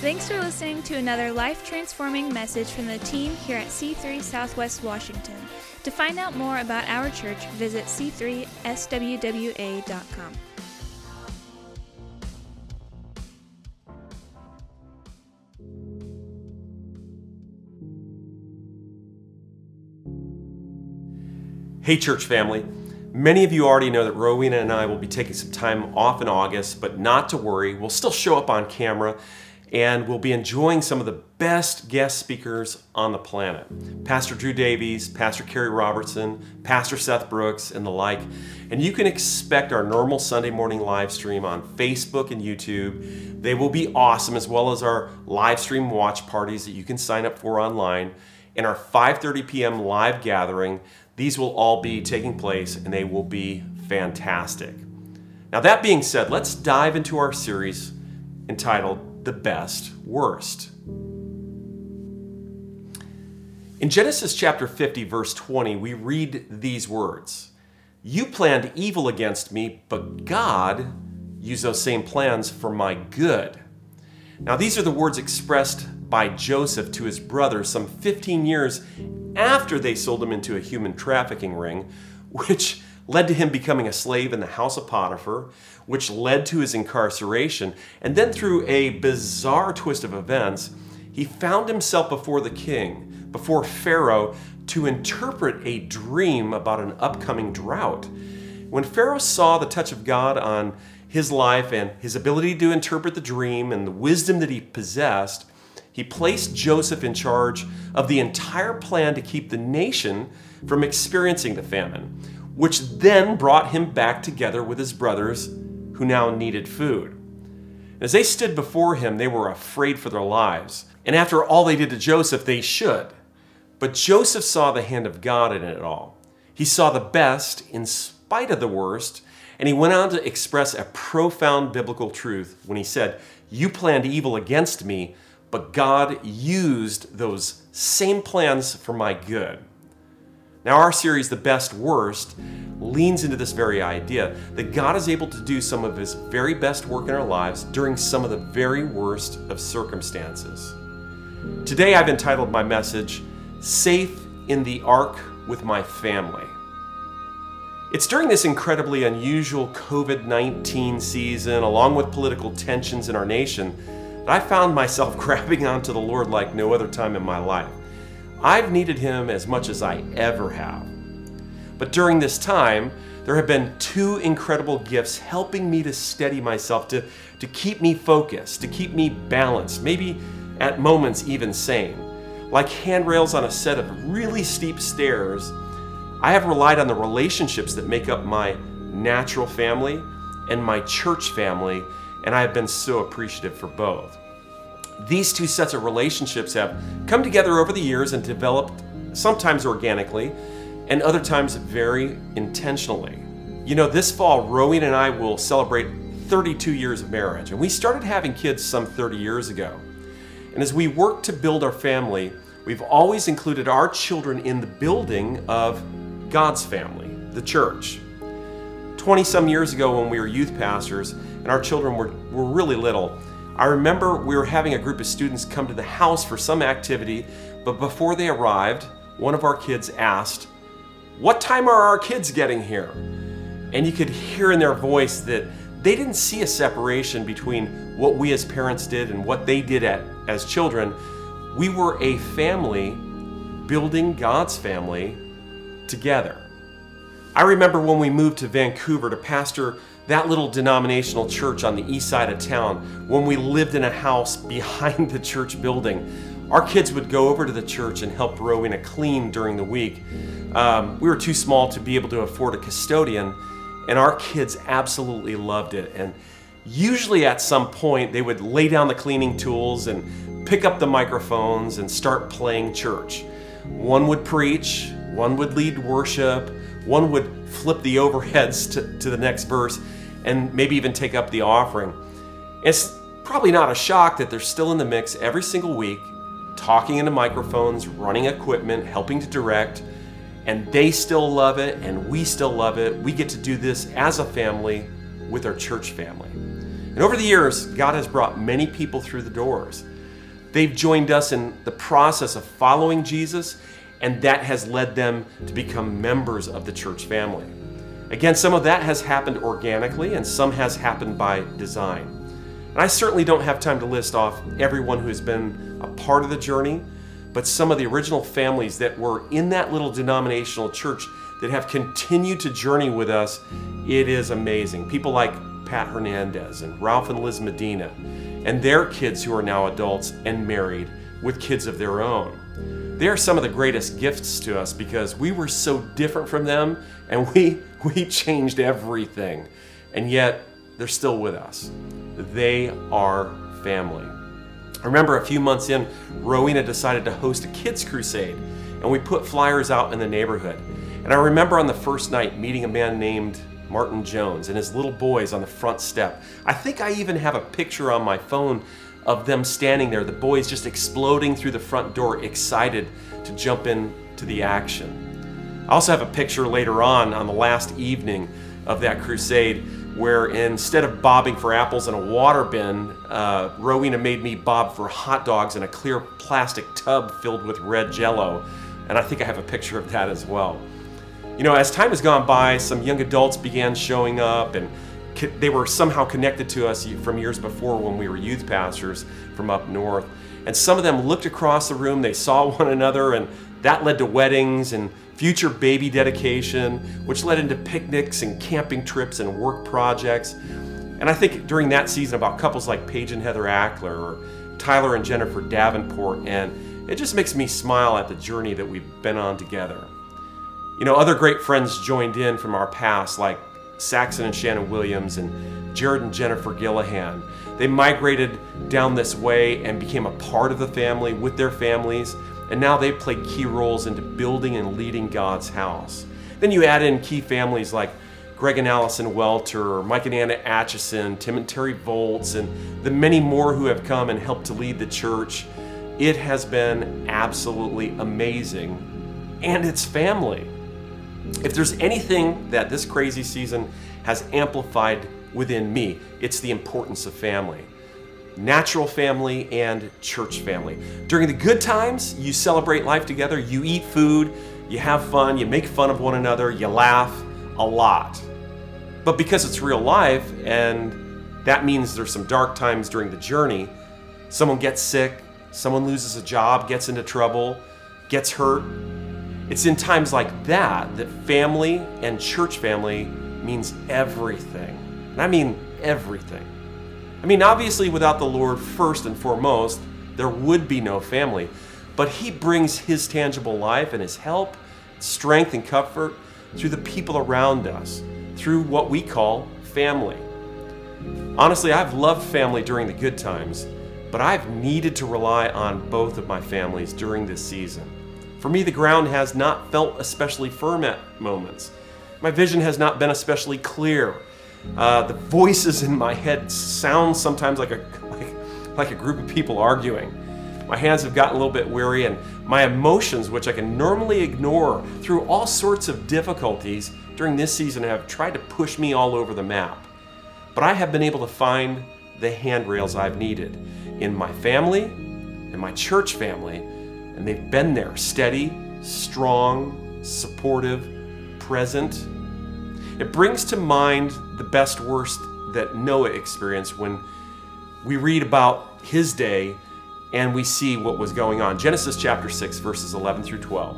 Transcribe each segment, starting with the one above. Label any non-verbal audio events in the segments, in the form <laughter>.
Thanks for listening to another life transforming message from the team here at C3 Southwest Washington. To find out more about our church, visit c3swwa.com. Hey, church family. Many of you already know that Rowena and I will be taking some time off in August, but not to worry. We'll still show up on camera and we'll be enjoying some of the best guest speakers on the planet Pastor Drew Davies, Pastor Kerry Robertson, Pastor Seth Brooks, and the like. And you can expect our normal Sunday morning live stream on Facebook and YouTube. They will be awesome, as well as our live stream watch parties that you can sign up for online and our 5:30 p.m. live gathering. These will all be taking place and they will be fantastic. Now that being said, let's dive into our series entitled The Best Worst. In Genesis chapter 50 verse 20, we read these words. You planned evil against me, but God used those same plans for my good. Now, these are the words expressed by Joseph to his brothers some 15 years after they sold him into a human trafficking ring, <laughs> which led to him becoming a slave in the house of Potiphar, which led to his incarceration. And then, through a bizarre twist of events, he found himself before the king, before Pharaoh, to interpret a dream about an upcoming drought. When Pharaoh saw the touch of God on his life and his ability to interpret the dream and the wisdom that he possessed, he placed Joseph in charge of the entire plan to keep the nation from experiencing the famine, which then brought him back together with his brothers who now needed food. As they stood before him, they were afraid for their lives. And after all they did to Joseph, they should. But Joseph saw the hand of God in it all. He saw the best in spite of the worst, and he went on to express a profound biblical truth when he said, You planned evil against me, but God used those same plans for my good. Now, our series, The Best Worst, leans into this very idea that God is able to do some of His very best work in our lives during some of the very worst of circumstances. Today, I've entitled my message, Safe in the Ark with My Family. It's during this incredibly unusual COVID 19 season, along with political tensions in our nation, that I found myself <laughs> grabbing onto the Lord like no other time in my life. I've needed Him as much as I ever have. But during this time, there have been two incredible gifts helping me to steady myself, to, to keep me focused, to keep me balanced, maybe at moments even sane. Like handrails on a set of really steep stairs, I have relied on the relationships that make up my natural family and my church family, and I have been so appreciative for both these two sets of relationships have come together over the years and developed sometimes organically and other times very intentionally. You know, this fall, Rowena and I will celebrate 32 years of marriage, and we started having kids some 30 years ago. And as we work to build our family, we've always included our children in the building of God's family, the church. 20 some years ago, when we were youth pastors and our children were, were really little, I remember we were having a group of students come to the house for some activity, but before they arrived, one of our kids asked, What time are our kids getting here? And you could hear in their voice that they didn't see a separation between what we as parents did and what they did at, as children. We were a family building God's family together. I remember when we moved to Vancouver to pastor that little denominational church on the east side of town, when we lived in a house <laughs> behind the church building, our kids would go over to the church and help Rowena clean during the week. Um, we were too small to be able to afford a custodian, and our kids absolutely loved it. And usually at some point, they would lay down the cleaning tools and pick up the microphones and start playing church. One would preach, one would lead worship, one would flip the <laughs> overheads to, to the next verse and maybe even take up the offering. It's probably not a shock that they're still in the mix every single week, talking into microphones, running equipment, helping to direct, and they still love it and we still love it. We get to do this as a family with our church family. And over the years, God has brought many people through the doors. They've joined us in the process of following Jesus, and that has led them to become members of the church family. Again, some of that has happened organically, and some has happened by design. And I certainly don't have time to list off everyone who has been a part of the journey, but some of the original families that were in that little denominational church that have continued to journey with us, it is amazing. People like Pat Hernandez and Ralph and Liz Medina, and their kids who are now adults and married with kids of their own. They are some of the greatest gifts to us because we were so different from them and we, <laughs> we changed everything. And yet, they're still with us. They are family. I remember a few months in, Rowena decided to host a kids' crusade, and we put flyers out in the neighborhood. And I remember on the first night meeting a man named Martin Jones and his little boys on the front step. I think I even have a picture on my phone of them standing there, the boys just exploding through the front door, excited to jump into the action. I also have a picture later on, on the last evening of that crusade, where instead of bobbing for apples in a water bin, uh, Rowena made me bob for hot dogs in a clear plastic tub filled with red jello. And I think I have a picture of that as well. You know, as time has gone by, some young adults began showing up and they were somehow connected to us from years before when we were youth pastors from up north. And some of them looked across the room, they saw <laughs> one another, and that led to weddings and future baby dedication, which led into picnics and camping trips and work projects. And I think during that season about couples like Paige and Heather Ackler or Tyler and Jennifer Davenport, and it just makes me smile at the journey that we've been on together. You know, other great friends joined in from our past, like Saxon and Shannon Williams and Jared and Jennifer Gillahan. They migrated down this way and became a part of the family with their families, and now they play key roles into building and leading God's house. Then you add in key families like Greg and Allison Welter, Mike and Anna Atchison, Tim and Terry Volts, and the many more who have come and helped to lead the church. It has been absolutely amazing, and it's family. If there's anything that this crazy season has amplified within me, it's the importance of family. Natural family and church family. During the good times, you celebrate life together, you eat food, you have fun, you make fun of one another, you laugh a lot. But because it's real life, and that means there's some dark times during the journey, someone gets sick, someone loses a job, gets into trouble, gets hurt, it's in times like that that family and church family means everything. And I mean everything. I mean, obviously, without the Lord first and foremost, there would be no family. But He brings His tangible life and His help, strength, and comfort through the people around us, through what we call family. Honestly, I've loved family during the good times, but I've needed to rely on both of my families during this season. For me, the ground has not felt especially firm at moments. My vision has not been especially clear. Uh, the voices in my head sound sometimes like a, like, like a group of people arguing. My hands have gotten a little bit weary, and my emotions, which I can normally ignore through all sorts of difficulties during this season, have tried to push me all over the map. But I have been able to find the handrails I've needed in my family, in my church family, and they've been there steady, strong, supportive, present. It brings to mind the best worst that Noah experienced when we read about his day and we see what was going on. Genesis chapter 6, verses 11 through 12.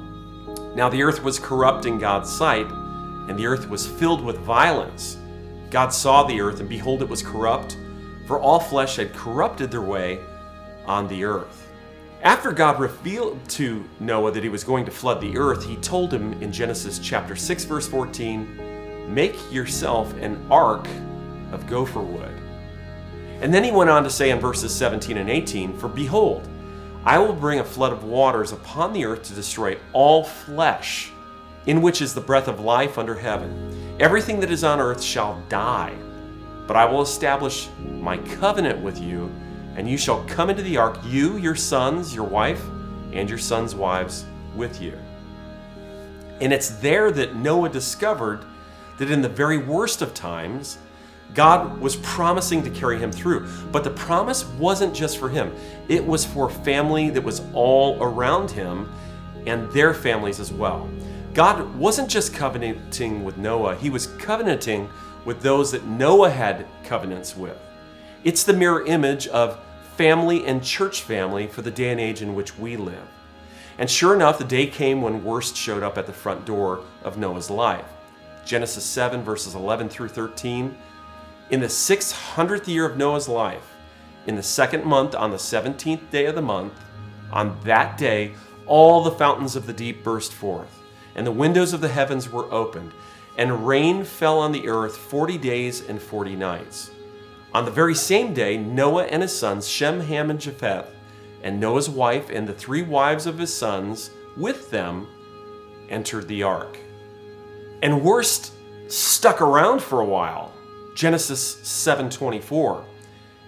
Now the earth was corrupt in God's sight, and the earth was filled with violence. God saw the earth, and behold, it was corrupt, for all flesh had corrupted their way on the earth. After God revealed to Noah that he was going to flood the earth, he told him in Genesis chapter 6 verse 14, "Make yourself an ark of gopher wood." And then he went on to say in verses 17 and 18, "For behold, I will bring a flood of waters upon the earth to destroy all flesh, in which is the breath of life under heaven. Everything that is on earth shall die, but I will establish my covenant with you." And you shall come into the ark, you, your sons, your wife, and your sons' wives with you. And it's there that Noah discovered that in the very worst of times, God was promising to carry him through. But the promise wasn't just for him, it was for family that was all around him and their families as well. God wasn't just covenanting with Noah, he was covenanting with those that Noah had covenants with. It's the mirror image of family and church family for the day and age in which we live. And sure enough, the day came when worst showed up at the front door of Noah's life. Genesis 7, verses 11 through 13. In the 600th year of Noah's life, in the second month, on the 17th day of the month, on that day, all the fountains of the deep burst forth, and the windows of the heavens were opened, and rain fell on the earth 40 days and 40 nights. On the very same day, Noah and his sons, Shem, Ham, and Japheth, and Noah's wife and the three wives of his sons with them entered the ark. And worst stuck around for a while. Genesis 7:24.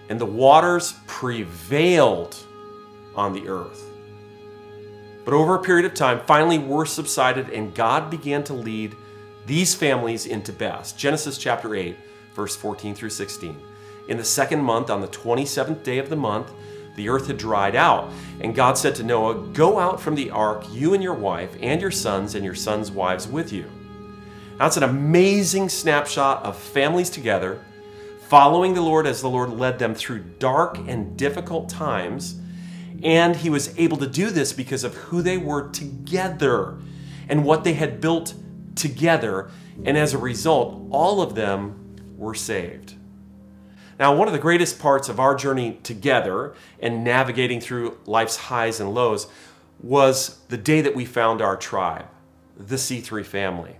And the waters prevailed on the earth. But over a period of time, finally worst subsided and God began to lead these families into best. Genesis chapter 8, verse 14 through 16. In the second month, on the 27th day of the month, the earth had dried out. And God said to Noah, Go out from the ark, you and your wife, and your sons, and your sons' wives with you. Now, it's an amazing snapshot of families together, following the Lord as the Lord led them through dark and difficult times. And he was able to do this because of who they were together and what they had built together. And as a result, all of them were saved. Now, one of the greatest parts of our journey together and navigating through life's highs and lows was the day that we found our tribe, the C3 family.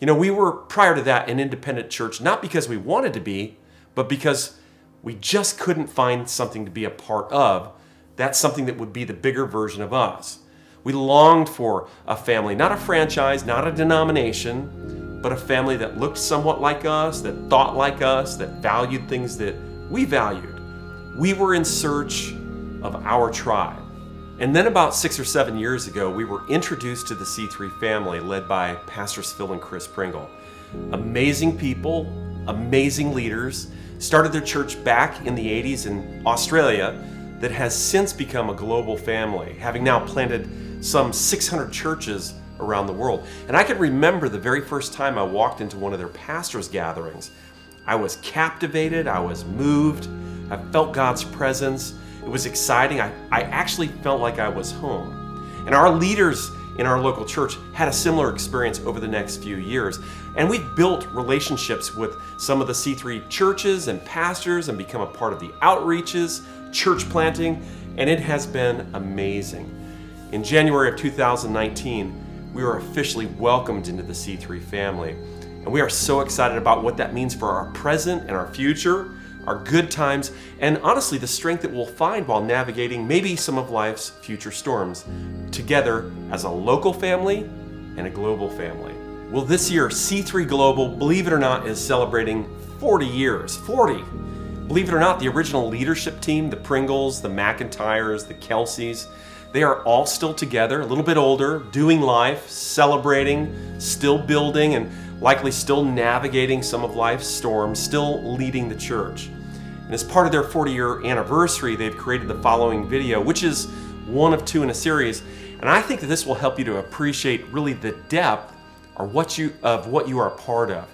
You know, we were prior to that an independent church, not because we wanted to be, but because we just couldn't find something to be a part of. That's something that would be the bigger version of us. We longed for a family, not a franchise, not a denomination, but a family that looked somewhat like us, that thought like us, that valued things that we valued. We were in search of our tribe. And then, about six or seven years ago, we were introduced to the C3 family led by Pastors Phil and Chris Pringle. Amazing people, amazing leaders, started their church back in the 80s in Australia that has since become a global family, having now planted some 600 churches around the world. And I can remember the very first time I walked into one of their pastors' gatherings. I was captivated, I was moved, I felt God's presence. It was exciting. I, I actually felt like I was home. And our leaders in our local church had a similar experience over the next few years. And we've built relationships with some of the C3 churches and pastors and become a part of the outreaches, church planting, and it has been amazing. In January of 2019, we are officially welcomed into the C3 family. And we are so excited about what that means for our present and our future, our good times, and honestly, the strength that we'll find while navigating maybe some of life's future storms together as a local family and a global family. Well, this year, C3 Global, believe it or not, is celebrating 40 years. 40! Believe it or not, the original leadership team, the Pringles, the McIntyres, the Kelseys, they are all still together, a little bit older, doing life, celebrating, still building, and likely still navigating some of life's storms, still leading the church. And as part of their 40 year anniversary, they've created the following video, which is one of two in a series. And I think that this will help you to appreciate really the depth or what you, of what you are a part of.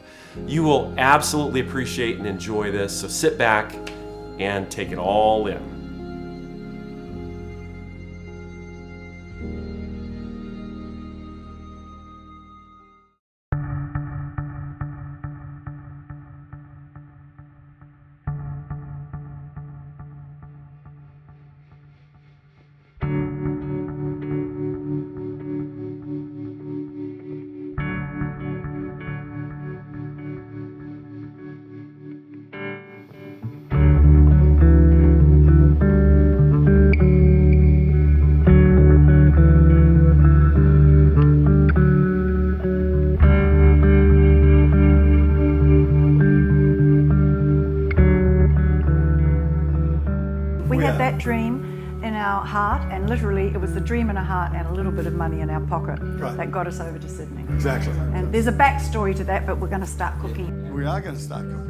You will absolutely appreciate and enjoy this. So sit back and take it all in. Dream in our heart, and literally it was the dream in our heart and a little bit of money in our pocket right. that got us over to Sydney. Exactly. And there's a backstory to that, but we're going to start cooking. We are going to start cooking.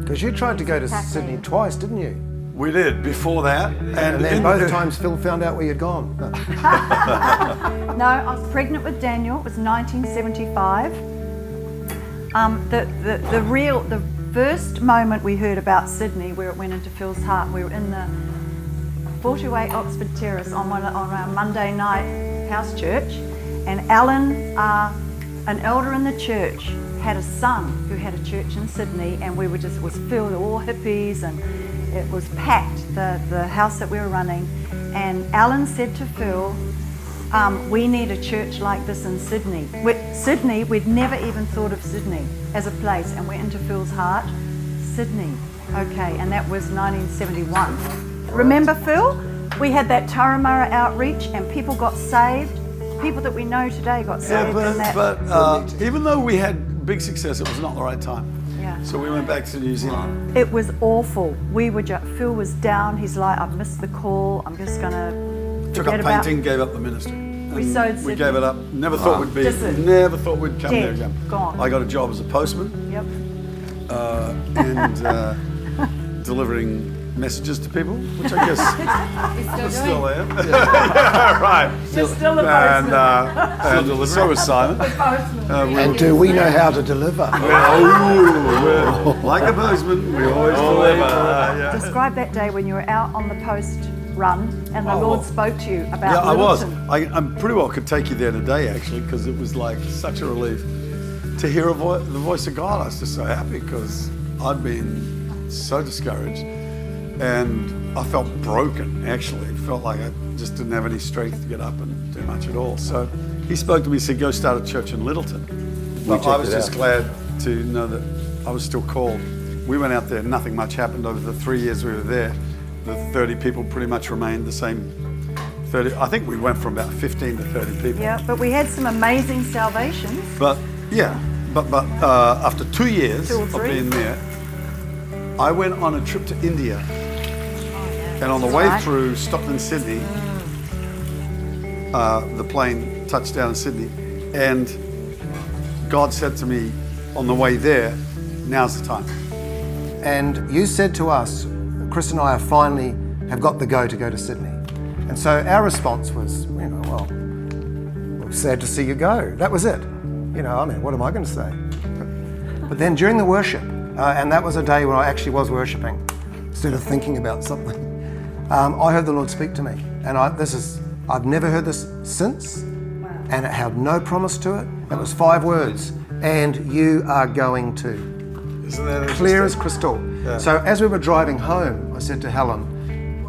Because you tried to go to Sydney twice, didn't you? We did before that, and, And then both times Phil found out where you'd gone. <laughs> No, I was pregnant with Daniel. It was 1975. Um, the, the, the real, the first moment we heard about Sydney, where it went into Phil's heart, we were in the 48 Oxford Terrace on, one, on our Monday night house church, and Alan, uh, an elder in the church, had a son who had a church in Sydney, and we were just it was filled with all hippies, and it was packed the the house that we were running, and Alan said to Phil, um, we need a church like this in Sydney. we Sydney, we'd never even thought of Sydney as a place, and we're into Phil's heart. Sydney, okay, and that was 1971. Remember, Phil? We had that Turramurra outreach, and people got saved. People that we know today got Yeah, saved but, in that. but uh, even though we had big success, it was not the right time. Yeah. So we went back to New Zealand. It was awful. We were just, Phil was down. He's like, I've missed the call. I'm just gonna Took forget up about painting, gave up the ministry. We And sowed We Sydney. gave it up. Never thought we'd be. Just a- Never thought we'd come there Dead. again. Gone. I got a job as a postman Yep. uh, and uh, <laughs> delivering messages to people, which I guess <laughs> I still am. yeah, <laughs> right. Just still a And, postman. uh, and so was Simon. Uh, we And do we know how to deliver? Oh, like a postman, we always deliver. Yeah. Describe that day when you were out on the post run and the Oh, Lord spoke to you about it. Yeah, I was. I, I'm pretty well could take you there today, actually, because it was like such a relief to hear a vo- the voice of God. I was just so happy because I'd been so discouraged and I felt broken, actually. It felt like I just didn't have any strength to get up and do much at all. So he spoke to me, and said, Go start a church in Lyttelton. But I was just out. glad to know that I was still called. We went out there, nothing much happened over the three years we were there. The 30 people pretty much remained the same 30. I think we went from about 15 to 30 people. Yeah, but we had some amazing salvations. But yeah, but but uh, after two years Two of being there, I went on a trip to India, Oh, and on the way right. through Stockton, Sydney, uh, the plane touched down in Sydney, and God said to me on the way there, "Now's the time." And you said to us, Chris and I finally have got the go to go to Sydney. And so our response was, you know, well, we're sad to see you go. That was it. You know, I mean, what am I going to say? But then during the worship, uh, and that was a day when I actually was worshipping instead of thinking about something, um, I heard the Lord speak to me. And I, this is, I've never heard this since, and it had no promise to it. It was five words, and you are going to Isn't that clear as crystal. Yeah. So as we were driving home, I said to Helen,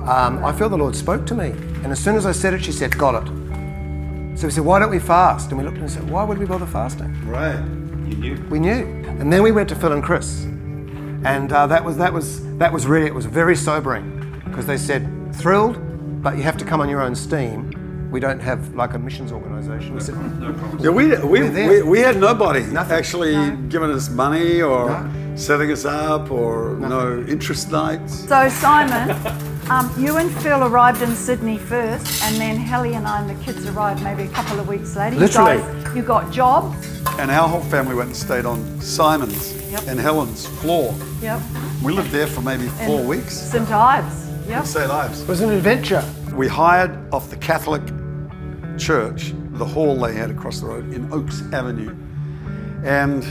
um, I feel the Lord spoke to me. And as soon as I said it, she said, Got it. So we said, Why don't we fast? And we looked at it and said, Why would we bother fasting? Right. You knew. We knew. And then we went to Phil and Chris. And uh, that was that was that was really it was very sobering because they said thrilled, but you have to come on your own steam. We don't have like a missions organisation. We said, Yeah, we, we, we, we had nobody Nothing. actually giving us money or No. Setting us up or no interest nights. So, Simon, um, you and Phil arrived in Sydney first, and then Helly and I and the kids arrived maybe a couple of weeks later. You Literally. guys- You got jobs. And our whole family went and stayed on Simon's Yep. and Helen's floor. Yep. We lived there for maybe four And weeks. St. Ives. Yep. St. Ives. it was an adventure. We hired off the Catholic church the hall they had across the road in Oaks Avenue. And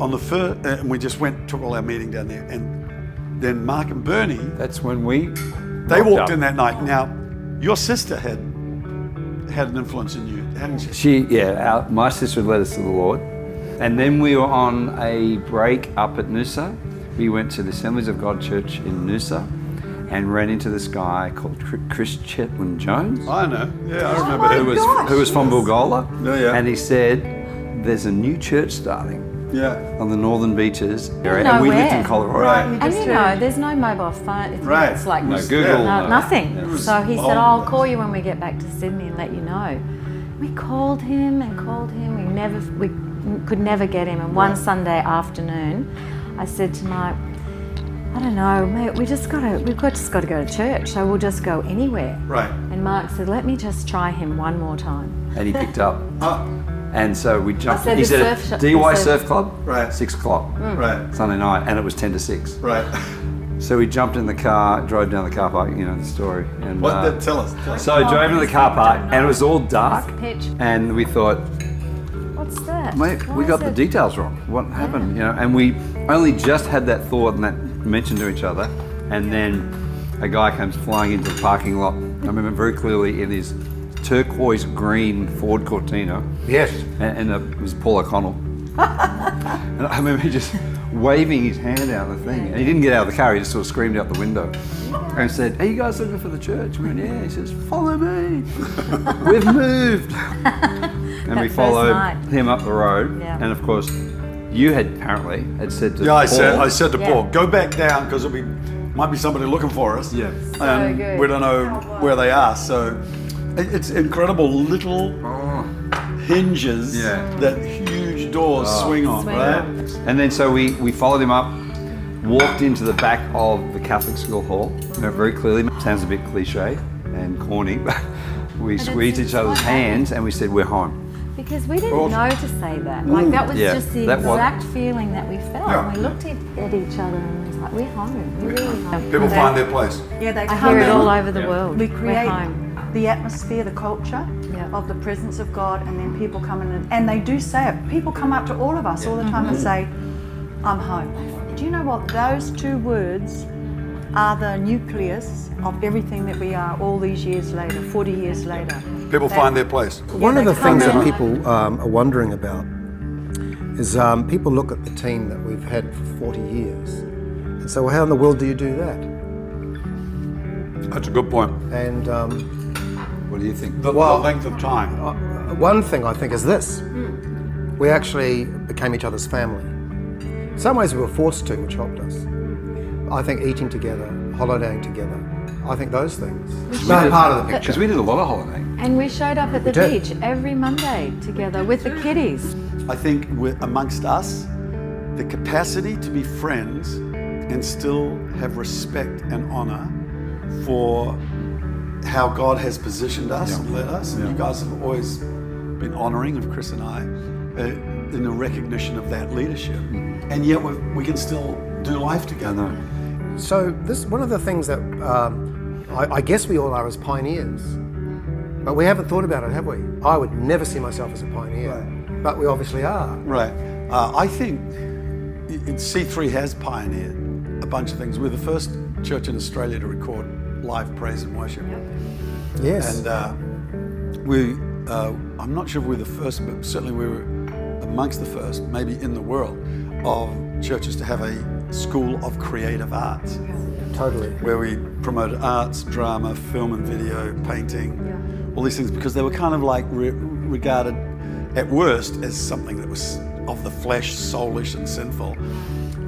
on the first, uh, and we just went, took all our meeting down there. And then Mark and Bernie, That's when we. they walked up. in that night. Now, your sister had had an influence in you, hadn't she? She, yeah, our, my sister led us to the Lord. And then we were on a break up at Noosa. We went to the Assemblies of God Church in Noosa and ran into this guy called Chris Chetwin Jones, I know. Yeah, I oh remember who him. was, who was from Bilgola. Yeah, yeah. And he said, There's a new church starting Yeah. on the northern beaches. area." know and we lived in Collaroy. Right. And you heard- know, there's no mobile phone. It's, Right. it's like No was- Google. yeah. no, nothing. So he all said, I'll call you when we get back to Sydney and let you know. We called him and called him. We never, we could never get him. And one Sunday afternoon, I said to Mike, I don't know, mate. We just gotta, we've got just got to go to church. So we'll just go anywhere. Right. And Mark said, let me just try him one more time. And he picked up. <laughs> Ah, And so we jumped. said he the said, surf shop- Dee Why surf- Surf Club, Right. six o'clock, Right. Sunday night, and it was ten to six. Right. So we jumped in the car, drove down the car park. You know the story. And What? uh, the- tell us. Tell so I drove into the car park, and it was all dark. Pitch. And we thought, What's that? mate, Why we is got the it- details wrong. What happened? You know, and we only just had that thought and that mention to each other, and then a guy comes flying into the parking lot. I remember very clearly in his turquoise green Ford Cortina, Yes. and, and it was Paul O'Connell. <laughs> and I remember just waving his hand out the thing, and he didn't get out of the car. He just sort of screamed out the window and said, "Are you guys looking for the church?" We went, "Yeah." He says, "Follow me. <laughs> We've moved." <laughs> and we followed night. him up the road, Yeah. and of course, you had apparently had said to Yeah, I said, I said to Yeah. Paul, go back down because it'll be might be somebody looking for us. Yeah. and good. we don't know where they are. So it- it's incredible little oh. hinges Yeah. that huge doors oh. swing on, Swing right? on. And then so we, we followed him up, walked into the back of the Catholic school hall. You know, very clearly, sounds a bit cliche and corny, <laughs> but we it's- squeezed each other's what hands and we said, We're home. Because we didn't know to say that. Like that was Yeah, just the that was- exact feeling that we felt. Yeah. And we looked at, at each other and it was like, we're home. We're really home. People They- find their place. Yeah, they I come hear it all over the Yeah. world. We We're create home. The atmosphere, the culture Yeah. of the presence of God, and then people come in and, and they do say it. People come up to all of us all the time and say, I'm home. Do you know what? Those two words are the nucleus of everything that we are all these years later, 40 years later. People They- find their place. One of the things come that people um, are wondering about is um, people look at the team that we've had for 40 years and say, well, how in the world do you do that? That's a good point. And um, What do you think? The, Well- the length of time. uh, one thing I think is this we actually became each other's family. In some ways, we were forced to, which helped us. I think eating together, holidaying together, I think those things. No part of the picture. Because we did a lot of holidaying. And we showed up at the did. beach every Monday together with the kiddies. I think with, amongst us, the capacity to be friends and still have respect and honor for how God has positioned us and led us. And you guys have always been honoring of Chris and I uh, in the recognition of that leadership. And yet we, we can still do life together. So this one of the things that um, I, I guess we all are as pioneers, but we haven't thought about it, have we? I would never see myself as a pioneer, but we obviously are. Right. Uh, I think C3 has pioneered a bunch of things. We're the first church in Australia to record live praise and worship. Yes. And uh, we, uh, I'm not sure if we're the first, but certainly we were amongst the first, maybe in the world, of churches to have a school of creative arts totally. where we promoted arts, drama, film and video, painting, all these things because they were kind of like re- regarded at worst as something that was of the flesh, soulish and sinful,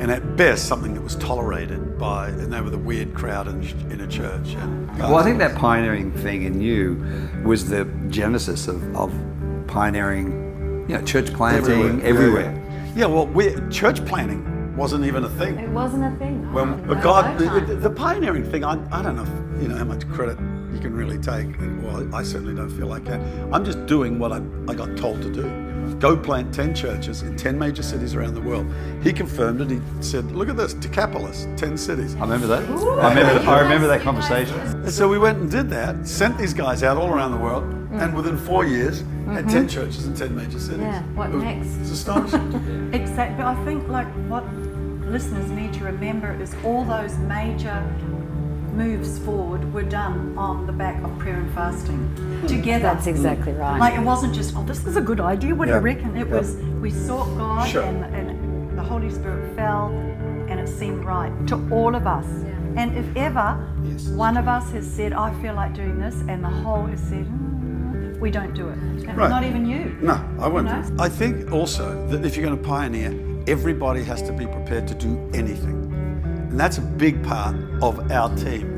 and at best something that was tolerated by, and they were the weird crowd in, in a church. And, uh, Well, I think that pioneering thing in you was the genesis of, of pioneering, you know, church planting everywhere. Yeah, well, we, church planting wasn't even a thing. It wasn't a thing. Well, but oh, God, the, the- the pioneering thing, I, I don't know, if, you know, how much credit you can really take. Well, I certainly don't feel like that. I'm just doing what I, I got told to do. Go plant 10 churches in 10 major cities around the world. He confirmed it. He said, look at this, Decapolis, 10 cities. I remember that. I remember. I remember that conversation. And so we went and did that, sent these guys out all around the world, mm. and within four years, had mm-hmm. 10 churches in 10 major cities. Yeah, what It was- next? It's astonishing. <laughs> Exactly. I think like what listeners need to remember is all those major moves forward were done on the back of prayer and fasting together. That's exactly right. Like it wasn't just, oh, this is a good idea. What do Yeah. you reckon? It Yeah. was we sought God Sure. and, and the Holy Spirit fell, and it seemed right to all of us. And if ever one of us has said, I feel like doing this, and the whole has said, "Mm," we don't do it. And Right. Not even you. No, I wouldn't. You know? I think also that if you're going to pioneer, everybody has to be prepared to do anything. And that's a big part of our team.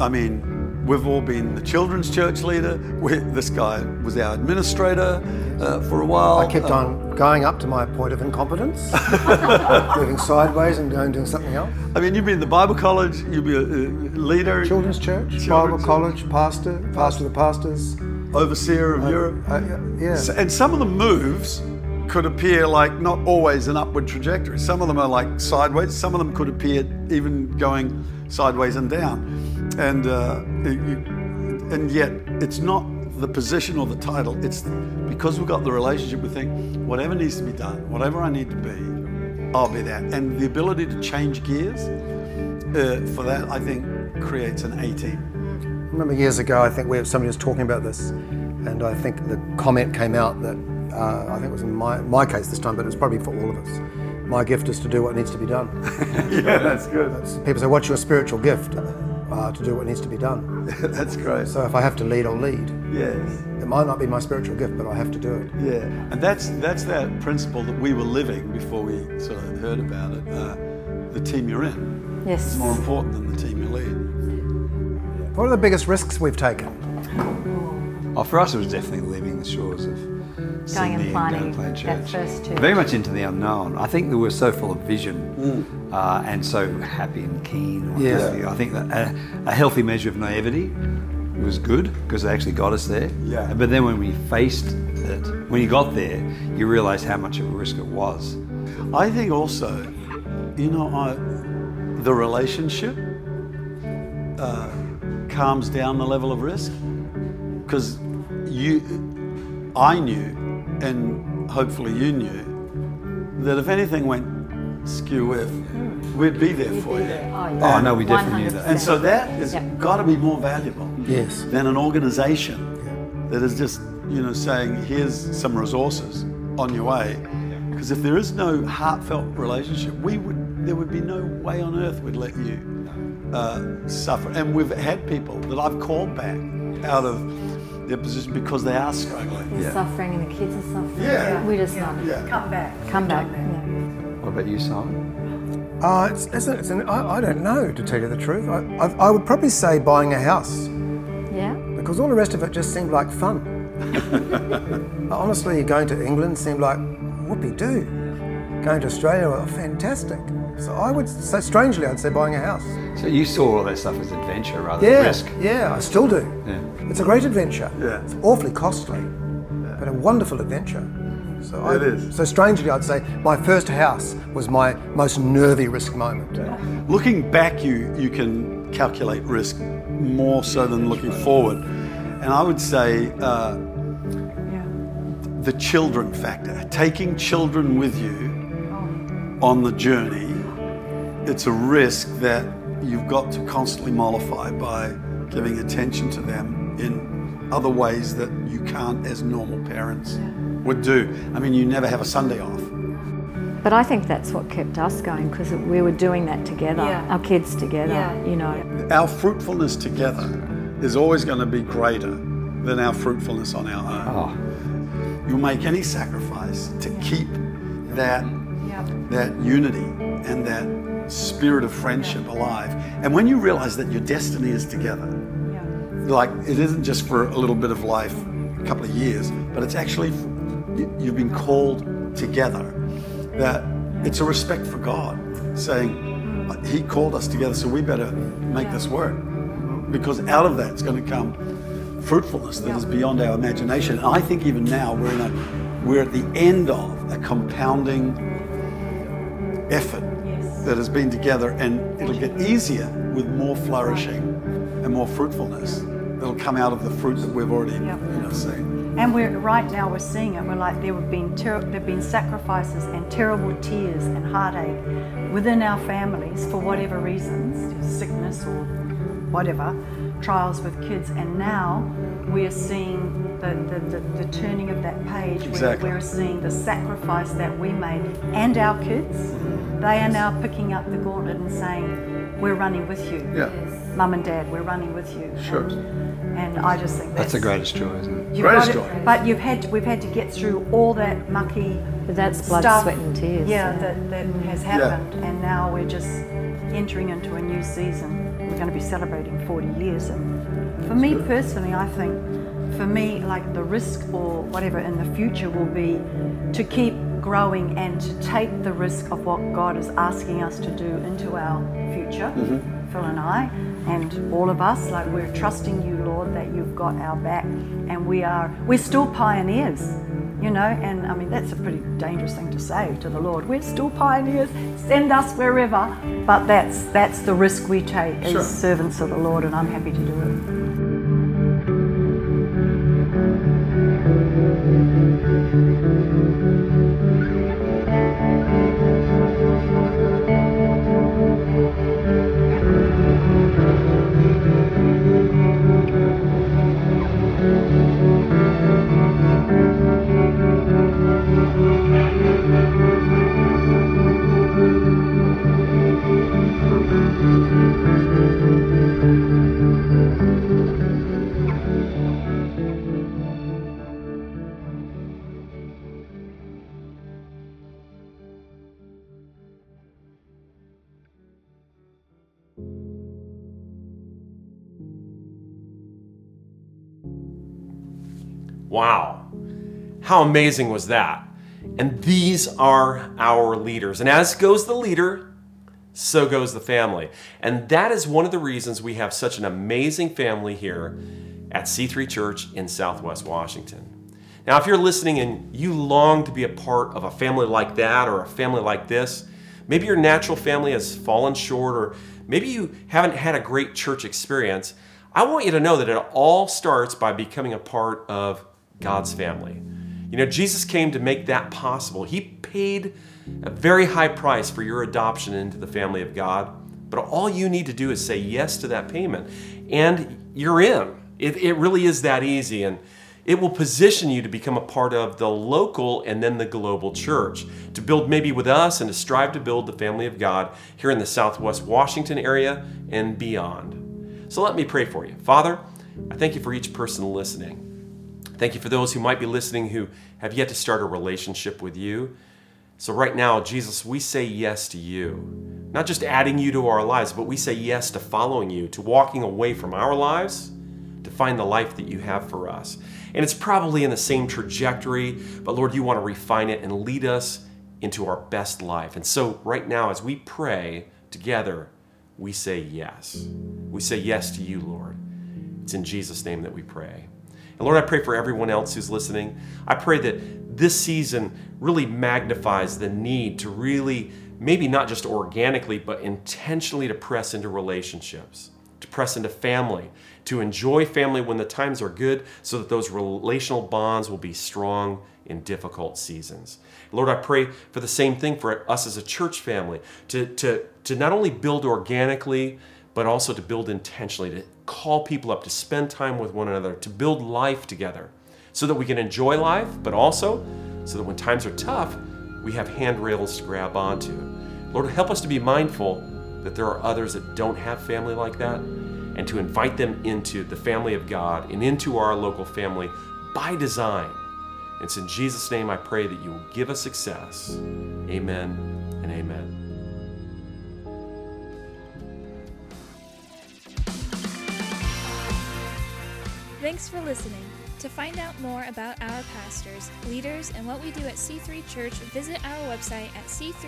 I mean, we've all been the children's church leader. We, this guy was our administrator uh, for a while. I kept Uh, on going up to my point of incompetence, <laughs> moving sideways and going doing something else. I mean, you've been in the Bible college, you've been a uh, leader. Children's church, Children's Bible church. college, pastor, pastor of the pastors, overseer of Europe. Uh, yeah. And some of the moves could appear like not always an upward trajectory. Some of them are like sideways. Some of them could appear even going sideways and down. And uh, and yet it's not the position or the title. It's because we've got the relationship. We think whatever needs to be done, whatever I need to be, I'll be that. And the ability to change gears uh, for that, I think, creates an A team. I remember years ago, I think where somebody was talking about this, and I think the comment came out that uh, I think it was in my, my case this time, but it's probably for all of us. My gift is to do what needs to be done. <laughs> Yeah, that's good. People say, "What's your spiritual gift?" Uh, to do what needs to be done. <laughs> that's great. So if I have to lead, I'll lead. Yes. It might not be my spiritual gift, but I have to do it. Yeah, and that's that's that principle that we were living before we sort of heard about it. Uh, the team you're in Yes. is more important than the team you lead. What are the biggest risks we've taken? Oh, for us, it was definitely leaving the shores of Going and and planning going that first church. Very much into the unknown. I think that we're so full of vision uh, and so happy and keen. on Yeah. this. I think that a, a healthy measure of naivety was good because it actually got us there. Yeah. But then when we faced it, when you got there, you realised how much of a risk it was. I think also, you know, I, the relationship uh, calms down the level of risk because you, I knew, and hopefully you knew, that if anything went skew with, we'd be there for you. Oh, no, we definitely knew that. And so that has Yep. got to be more valuable Yes. than an organization that is just, you know, saying, here's some resources on your way. Because if there is no heartfelt relationship, we would, there would be no way on earth we'd let you uh, suffer. And we've had people that I've called back out of their position because they are struggling. They're Yeah. suffering and the kids are suffering. Yeah. We just know. Yeah. Come back. Come back. Come back. Yeah. What about you, Simon? Uh, it's, it's, it's an, I, I don't know, to tell you the truth. I, I, I would probably say buying a house Yeah. because all the rest of it just seemed like fun. <laughs> Honestly, going to England seemed like whoopee doo. Going to Australia, well, fantastic. So I would say, strangely, I'd say buying a house. So you saw all that stuff as adventure rather Yeah, than risk. yeah, I still do. Yeah. It's a great adventure. Yeah. It's awfully costly, but a wonderful adventure. So I, It is. So strangely, I'd say my first house was my most nervy risk moment. Yeah. Looking back, you, you can calculate risk more so than looking forward. And I would say uh, the children factor, taking children with you on the journey, it's a risk that you've got to constantly mollify by giving attention to them in other ways that you can't as normal parents would do. I mean, you never have a Sunday off. But I think that's what kept us going because we were doing that together, Yeah. our kids together, Yeah. you know. Our fruitfulness together is always going to be greater than our fruitfulness on our own. Oh, You'll make any sacrifice to keep that Yeah. that unity and that spirit of friendship alive. And when you realize that your destiny is together, Yeah. like it isn't just for a little bit of life, a couple of years, but it's actually you- you've been called together. That it's a respect for God, saying uh, He called us together, so we better make this work. Because out of that is going to come fruitfulness that is beyond our imagination. And I think even now we're in a we're at the end of a compounding effort that has been together, and it'll get easier with more flourishing and more fruitfulness that'll come out of the fruit that we've already Yeah. you know seen. And we're right now we're seeing it. We're like there have been ter- there have been sacrifices and terrible tears and heartache within our families for whatever reasons, sickness or whatever, trials with kids. And now we're seeing the, the, the, the turning of that page Exactly. where we're seeing the sacrifice that we made and our kids. They are now picking up the gauntlet and saying, "We're running with you, Yeah. mum and dad. We're running with you." Sure. And, and I just think that's the greatest joy, isn't it? You've Greatest got it, joy. But you've had to, we've had to get through all that mucky But that's blood, stuff. sweat, and tears. Yeah, that, that has happened, and now we're just entering into a new season. We're going to be celebrating 40 years, and for me personally, I think, for me, like the risk or whatever in the future will be to keep growing and to take the risk of what God is asking us to do into our future, mm-hmm. Phil and I, and all of us. Like we're trusting you, Lord, that you've got our back, and we are we're still pioneers, you know. And I mean that's a pretty dangerous thing to say to the Lord. We're still pioneers. Send us wherever, but that's that's the risk we take as Sure. servants of the Lord, and I'm happy to do it. Thank you. Wow. How amazing was that? And these are our leaders. And as goes the leader, so goes the family. And that is one of the reasons we have such an amazing family here at C3 Church in Southwest Washington. Now, if you're listening and you long to be a part of a family like that or a family like this, maybe your natural family has fallen short or maybe you haven't had a great church experience, I want you to know that it all starts by becoming a part of God's family. You know, Jesus came to make that possible. He paid a very high price for your adoption into the family of God. But all you need to do is say yes to that payment, and you're in. It, it really is that easy. And it will position you to become a part of the local and then the global church, to build maybe with us and to strive to build the family of God here in the Southwest Washington area and beyond. So let me pray for you. Father, I thank you for each person listening. Thank you for those who might be listening who have yet to start a relationship with you. So, right now, Jesus, we say yes to you. Not just adding you to our lives, but we say yes to following you, to walking away from our lives to find the life that you have for us. And it's probably in the same trajectory, but Lord, you want to refine it and lead us into our best life. And so, right now, as we pray together, we say yes. We say yes to you, Lord. It's in Jesus' name that we pray. And Lord, I pray for everyone else who's listening. I pray that this season really magnifies the need to really, maybe not just organically, but intentionally to press into relationships, to press into family, to enjoy family when the times are good, so that those relational bonds will be strong in difficult seasons. Lord, I pray for the same thing for us as a church family, to, to, to not only build organically, but also to build intentionally, to call people up, to spend time with one another, to build life together, so that we can enjoy life, but also so that when times are tough, we have handrails to grab onto. Lord, help us to be mindful that there are others that don't have family like that, and to invite them into the family of God and into our local family by design. It's in Jesus' name I pray that you will give us success. Amen and amen. Thanks for listening. To find out more about our pastors, leaders, and what we do at C3 Church, visit our website at c3swwa.com.